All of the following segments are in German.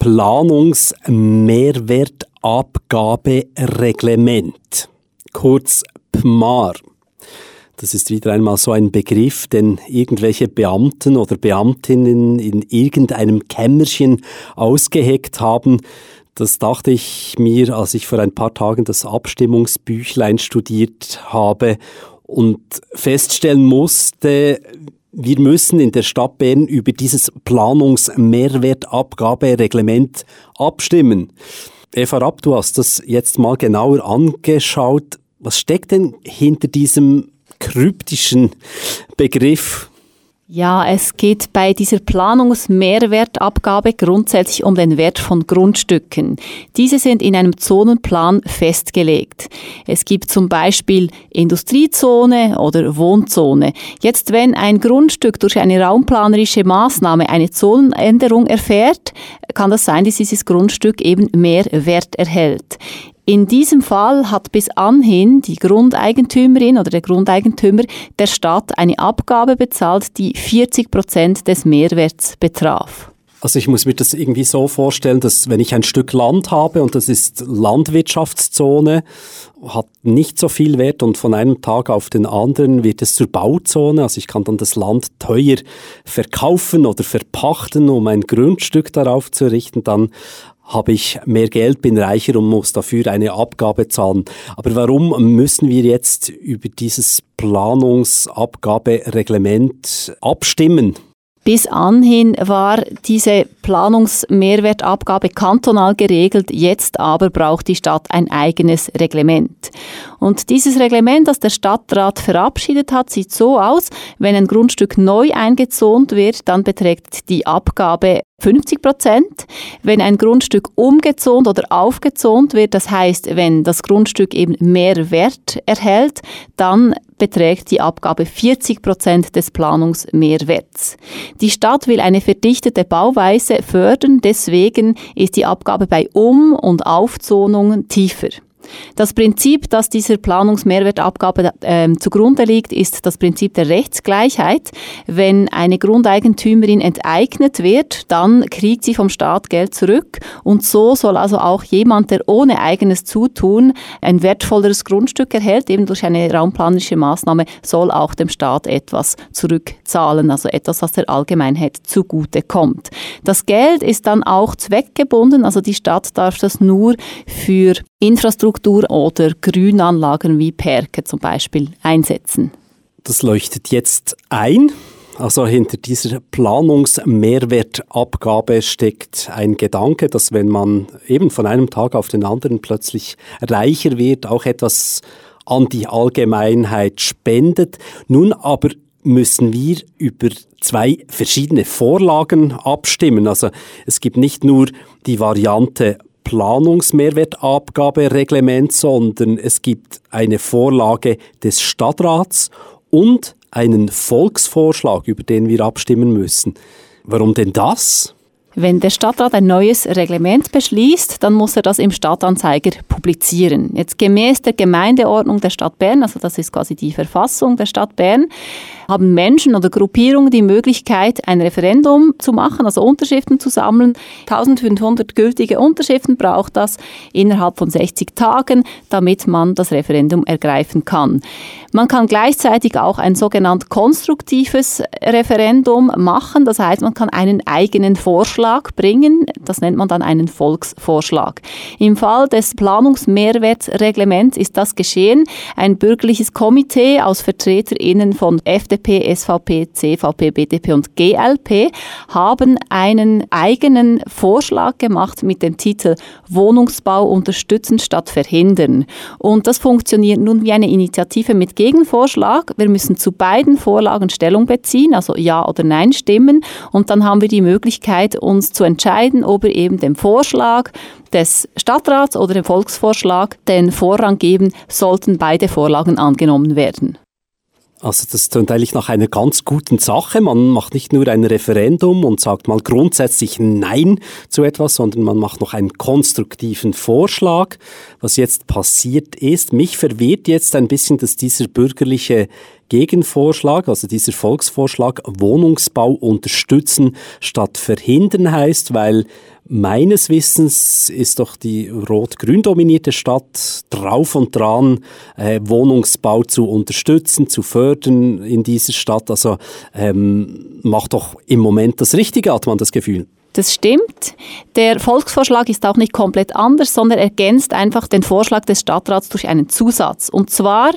Planungsmehrwertabgabereglement, kurz PMAR. Das ist wieder einmal so ein Begriff, den irgendwelche Beamten oder Beamtinnen in irgendeinem Kämmerchen ausgeheckt haben. Das dachte ich mir, als ich vor ein paar Tagen das Abstimmungsbüchlein studiert habe und feststellen musste, wir müssen in der Stadt Bern über dieses Planungsmehrwertabgabereglement abstimmen. Eva Rapp, du hast das jetzt mal genauer angeschaut. Was steckt denn hinter diesem kryptischen Begriff ja, es geht bei dieser Planungsmehrwertabgabe grundsätzlich um den Wert von Grundstücken. Diese sind in einem Zonenplan festgelegt. Es gibt zum Beispiel Industriezone oder Wohnzone. Jetzt, wenn ein Grundstück durch eine raumplanerische Maßnahme eine Zonenänderung erfährt, kann das sein, dass dieses Grundstück eben mehr Wert erhält. In diesem Fall hat bis anhin die Grundeigentümerin oder der Grundeigentümer der Stadt eine Abgabe bezahlt, die 40 Prozent des Mehrwerts betraf. Also ich muss mir das irgendwie so vorstellen, dass wenn ich ein Stück Land habe und das ist Landwirtschaftszone, hat nicht so viel Wert und von einem Tag auf den anderen wird es zur Bauzone. Also ich kann dann das Land teuer verkaufen oder verpachten, um ein Grundstück darauf zu errichten. Dann habe ich mehr Geld, bin reicher und muss dafür eine Abgabe zahlen. Aber warum müssen wir jetzt über dieses Planungsabgabereglement abstimmen? Bis anhin war diese Planungsmehrwertabgabe kantonal geregelt, jetzt aber braucht die Stadt ein eigenes Reglement. Und dieses Reglement, das der Stadtrat verabschiedet hat, sieht so aus, wenn ein Grundstück neu eingezont wird, dann beträgt die Abgabe 50 Prozent. Wenn ein Grundstück umgezont oder aufgezont wird, das heißt, wenn das Grundstück eben mehr Wert erhält, dann beträgt die Abgabe 40 Prozent des Planungsmehrwerts. Die Stadt will eine verdichtete Bauweise fördern, deswegen ist die Abgabe bei Um- und Aufzonungen tiefer. Das Prinzip, das dieser Planungsmehrwertabgabe äh, zugrunde liegt, ist das Prinzip der Rechtsgleichheit. Wenn eine Grundeigentümerin enteignet wird, dann kriegt sie vom Staat Geld zurück und so soll also auch jemand, der ohne eigenes Zutun ein wertvolleres Grundstück erhält, eben durch eine raumplanerische Maßnahme, soll auch dem Staat etwas zurückzahlen, also etwas, was der Allgemeinheit zugute kommt. Das Geld ist dann auch zweckgebunden, also die Stadt darf das nur für Infrastruktur oder Grünanlagen wie Perke zum Beispiel einsetzen. Das leuchtet jetzt ein. Also hinter dieser Planungsmehrwertabgabe steckt ein Gedanke, dass wenn man eben von einem Tag auf den anderen plötzlich reicher wird, auch etwas an die Allgemeinheit spendet. Nun aber müssen wir über zwei verschiedene Vorlagen abstimmen. Also es gibt nicht nur die Variante Planungsmehrwertabgabereglement, sondern es gibt eine Vorlage des Stadtrats und einen Volksvorschlag, über den wir abstimmen müssen. Warum denn das? Wenn der Stadtrat ein neues Reglement beschließt, dann muss er das im Stadtanzeiger publizieren. Jetzt gemäß der Gemeindeordnung der Stadt Bern, also das ist quasi die Verfassung der Stadt Bern, haben Menschen oder Gruppierungen die Möglichkeit, ein Referendum zu machen, also Unterschriften zu sammeln. 1500 gültige Unterschriften braucht das innerhalb von 60 Tagen, damit man das Referendum ergreifen kann. Man kann gleichzeitig auch ein sogenannt konstruktives Referendum machen, das heißt, man kann einen eigenen Vorschlag bringen, das nennt man dann einen Volksvorschlag. Im Fall des Planungsmehrwertsreglements ist das geschehen. Ein bürgerliches Komitee aus VertreterInnen von FDP, FDP, SVP, CVP, BDP und GLP haben einen eigenen Vorschlag gemacht mit dem Titel Wohnungsbau unterstützen statt verhindern. Und das funktioniert nun wie eine Initiative mit Gegenvorschlag. Wir müssen zu beiden Vorlagen Stellung beziehen, also Ja oder Nein stimmen. Und dann haben wir die Möglichkeit, uns zu entscheiden, ob wir eben dem Vorschlag des Stadtrats oder dem Volksvorschlag den Vorrang geben, sollten beide Vorlagen angenommen werden. Also das klingt eigentlich nach einer ganz guten Sache. Man macht nicht nur ein Referendum und sagt mal grundsätzlich Nein zu etwas, sondern man macht noch einen konstruktiven Vorschlag. Was jetzt passiert ist, mich verwirrt jetzt ein bisschen, dass dieser bürgerliche Gegenvorschlag, also dieser Volksvorschlag Wohnungsbau unterstützen statt verhindern heißt, weil Meines Wissens ist doch die rot-grün dominierte Stadt drauf und dran, äh, Wohnungsbau zu unterstützen, zu fördern in dieser Stadt. Also ähm, macht doch im Moment das Richtige, hat man das Gefühl. Das stimmt. Der Volksvorschlag ist auch nicht komplett anders, sondern ergänzt einfach den Vorschlag des Stadtrats durch einen Zusatz. Und zwar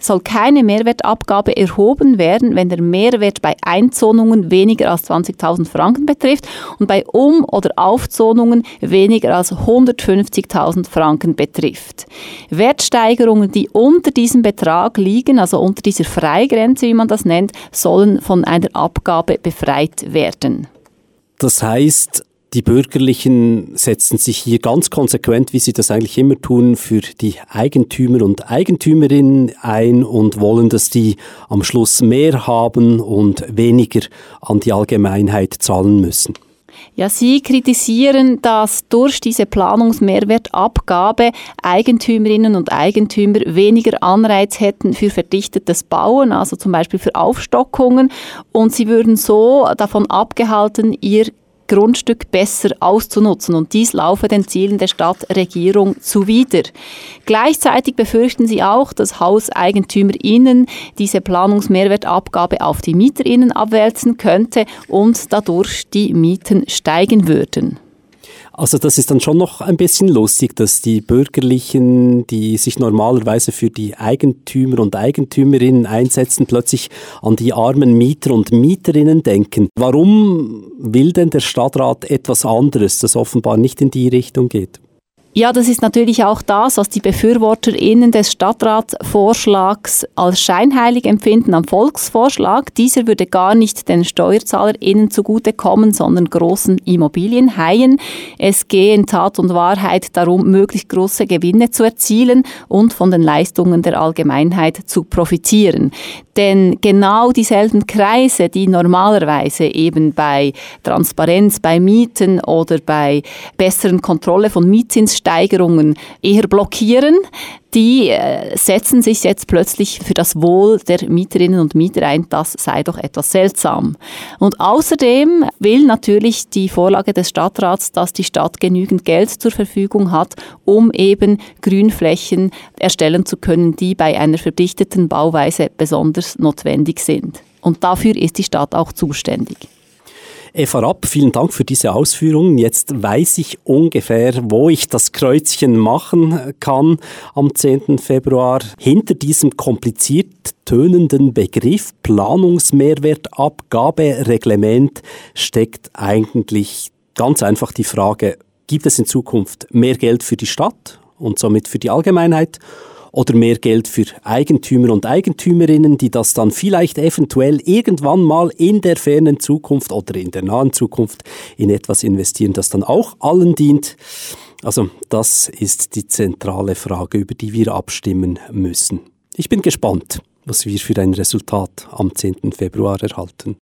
soll keine Mehrwertabgabe erhoben werden, wenn der Mehrwert bei Einzonungen weniger als 20.000 Franken betrifft und bei Um- oder Aufzonungen weniger als 150.000 Franken betrifft. Wertsteigerungen, die unter diesem Betrag liegen, also unter dieser Freigrenze, wie man das nennt, sollen von einer Abgabe befreit werden. Das heißt, die Bürgerlichen setzen sich hier ganz konsequent, wie sie das eigentlich immer tun, für die Eigentümer und Eigentümerinnen ein und wollen, dass die am Schluss mehr haben und weniger an die Allgemeinheit zahlen müssen. Ja, Sie kritisieren, dass durch diese Planungsmehrwertabgabe Eigentümerinnen und Eigentümer weniger Anreiz hätten für verdichtetes Bauen, also zum Beispiel für Aufstockungen. Und sie würden so davon abgehalten, ihr Grundstück besser auszunutzen. Und dies laufe den Zielen der Stadtregierung zuwider. Gleichzeitig befürchten sie auch, dass HauseigentümerInnen diese Planungsmehrwertabgabe auf die MieterInnen abwälzen könnte und dadurch die Mieten steigen würden. Also das ist dann schon noch ein bisschen lustig, dass die Bürgerlichen, die sich normalerweise für die Eigentümer und Eigentümerinnen einsetzen, plötzlich an die armen Mieter und Mieterinnen denken. Warum will denn der Stadtrat etwas anderes, das offenbar nicht in die Richtung geht? Ja, das ist natürlich auch das, was die BefürworterInnen des Stadtratsvorschlags als scheinheilig empfinden am Volksvorschlag. Dieser würde gar nicht den SteuerzahlerInnen zugutekommen, sondern großen Immobilienhaien. Es gehe in Tat und Wahrheit darum, möglichst große Gewinne zu erzielen und von den Leistungen der Allgemeinheit zu profitieren. Denn genau dieselben Kreise, die normalerweise eben bei Transparenz, bei Mieten oder bei besseren Kontrolle von Mietzinssteigerungen eher blockieren, die äh, setzen sich jetzt plötzlich für das Wohl der Mieterinnen und Mieter ein. Das sei doch etwas seltsam. Und außerdem will natürlich die Vorlage des Stadtrats, dass die Stadt genügend Geld zur Verfügung hat, um eben Grünflächen erstellen zu können, die bei einer verdichteten Bauweise besonders notwendig sind. Und dafür ist die Stadt auch zuständig. Eva Rapp, vielen Dank für diese Ausführungen. Jetzt weiß ich ungefähr, wo ich das Kreuzchen machen kann am 10. Februar. Hinter diesem kompliziert tönenden Begriff Planungsmehrwertabgabereglement steckt eigentlich ganz einfach die Frage, gibt es in Zukunft mehr Geld für die Stadt und somit für die Allgemeinheit oder mehr Geld für Eigentümer und Eigentümerinnen, die das dann vielleicht eventuell irgendwann mal in der fernen Zukunft oder in der nahen Zukunft in etwas investieren, das dann auch allen dient. Also das ist die zentrale Frage, über die wir abstimmen müssen. Ich bin gespannt, was wir für ein Resultat am 10. Februar erhalten.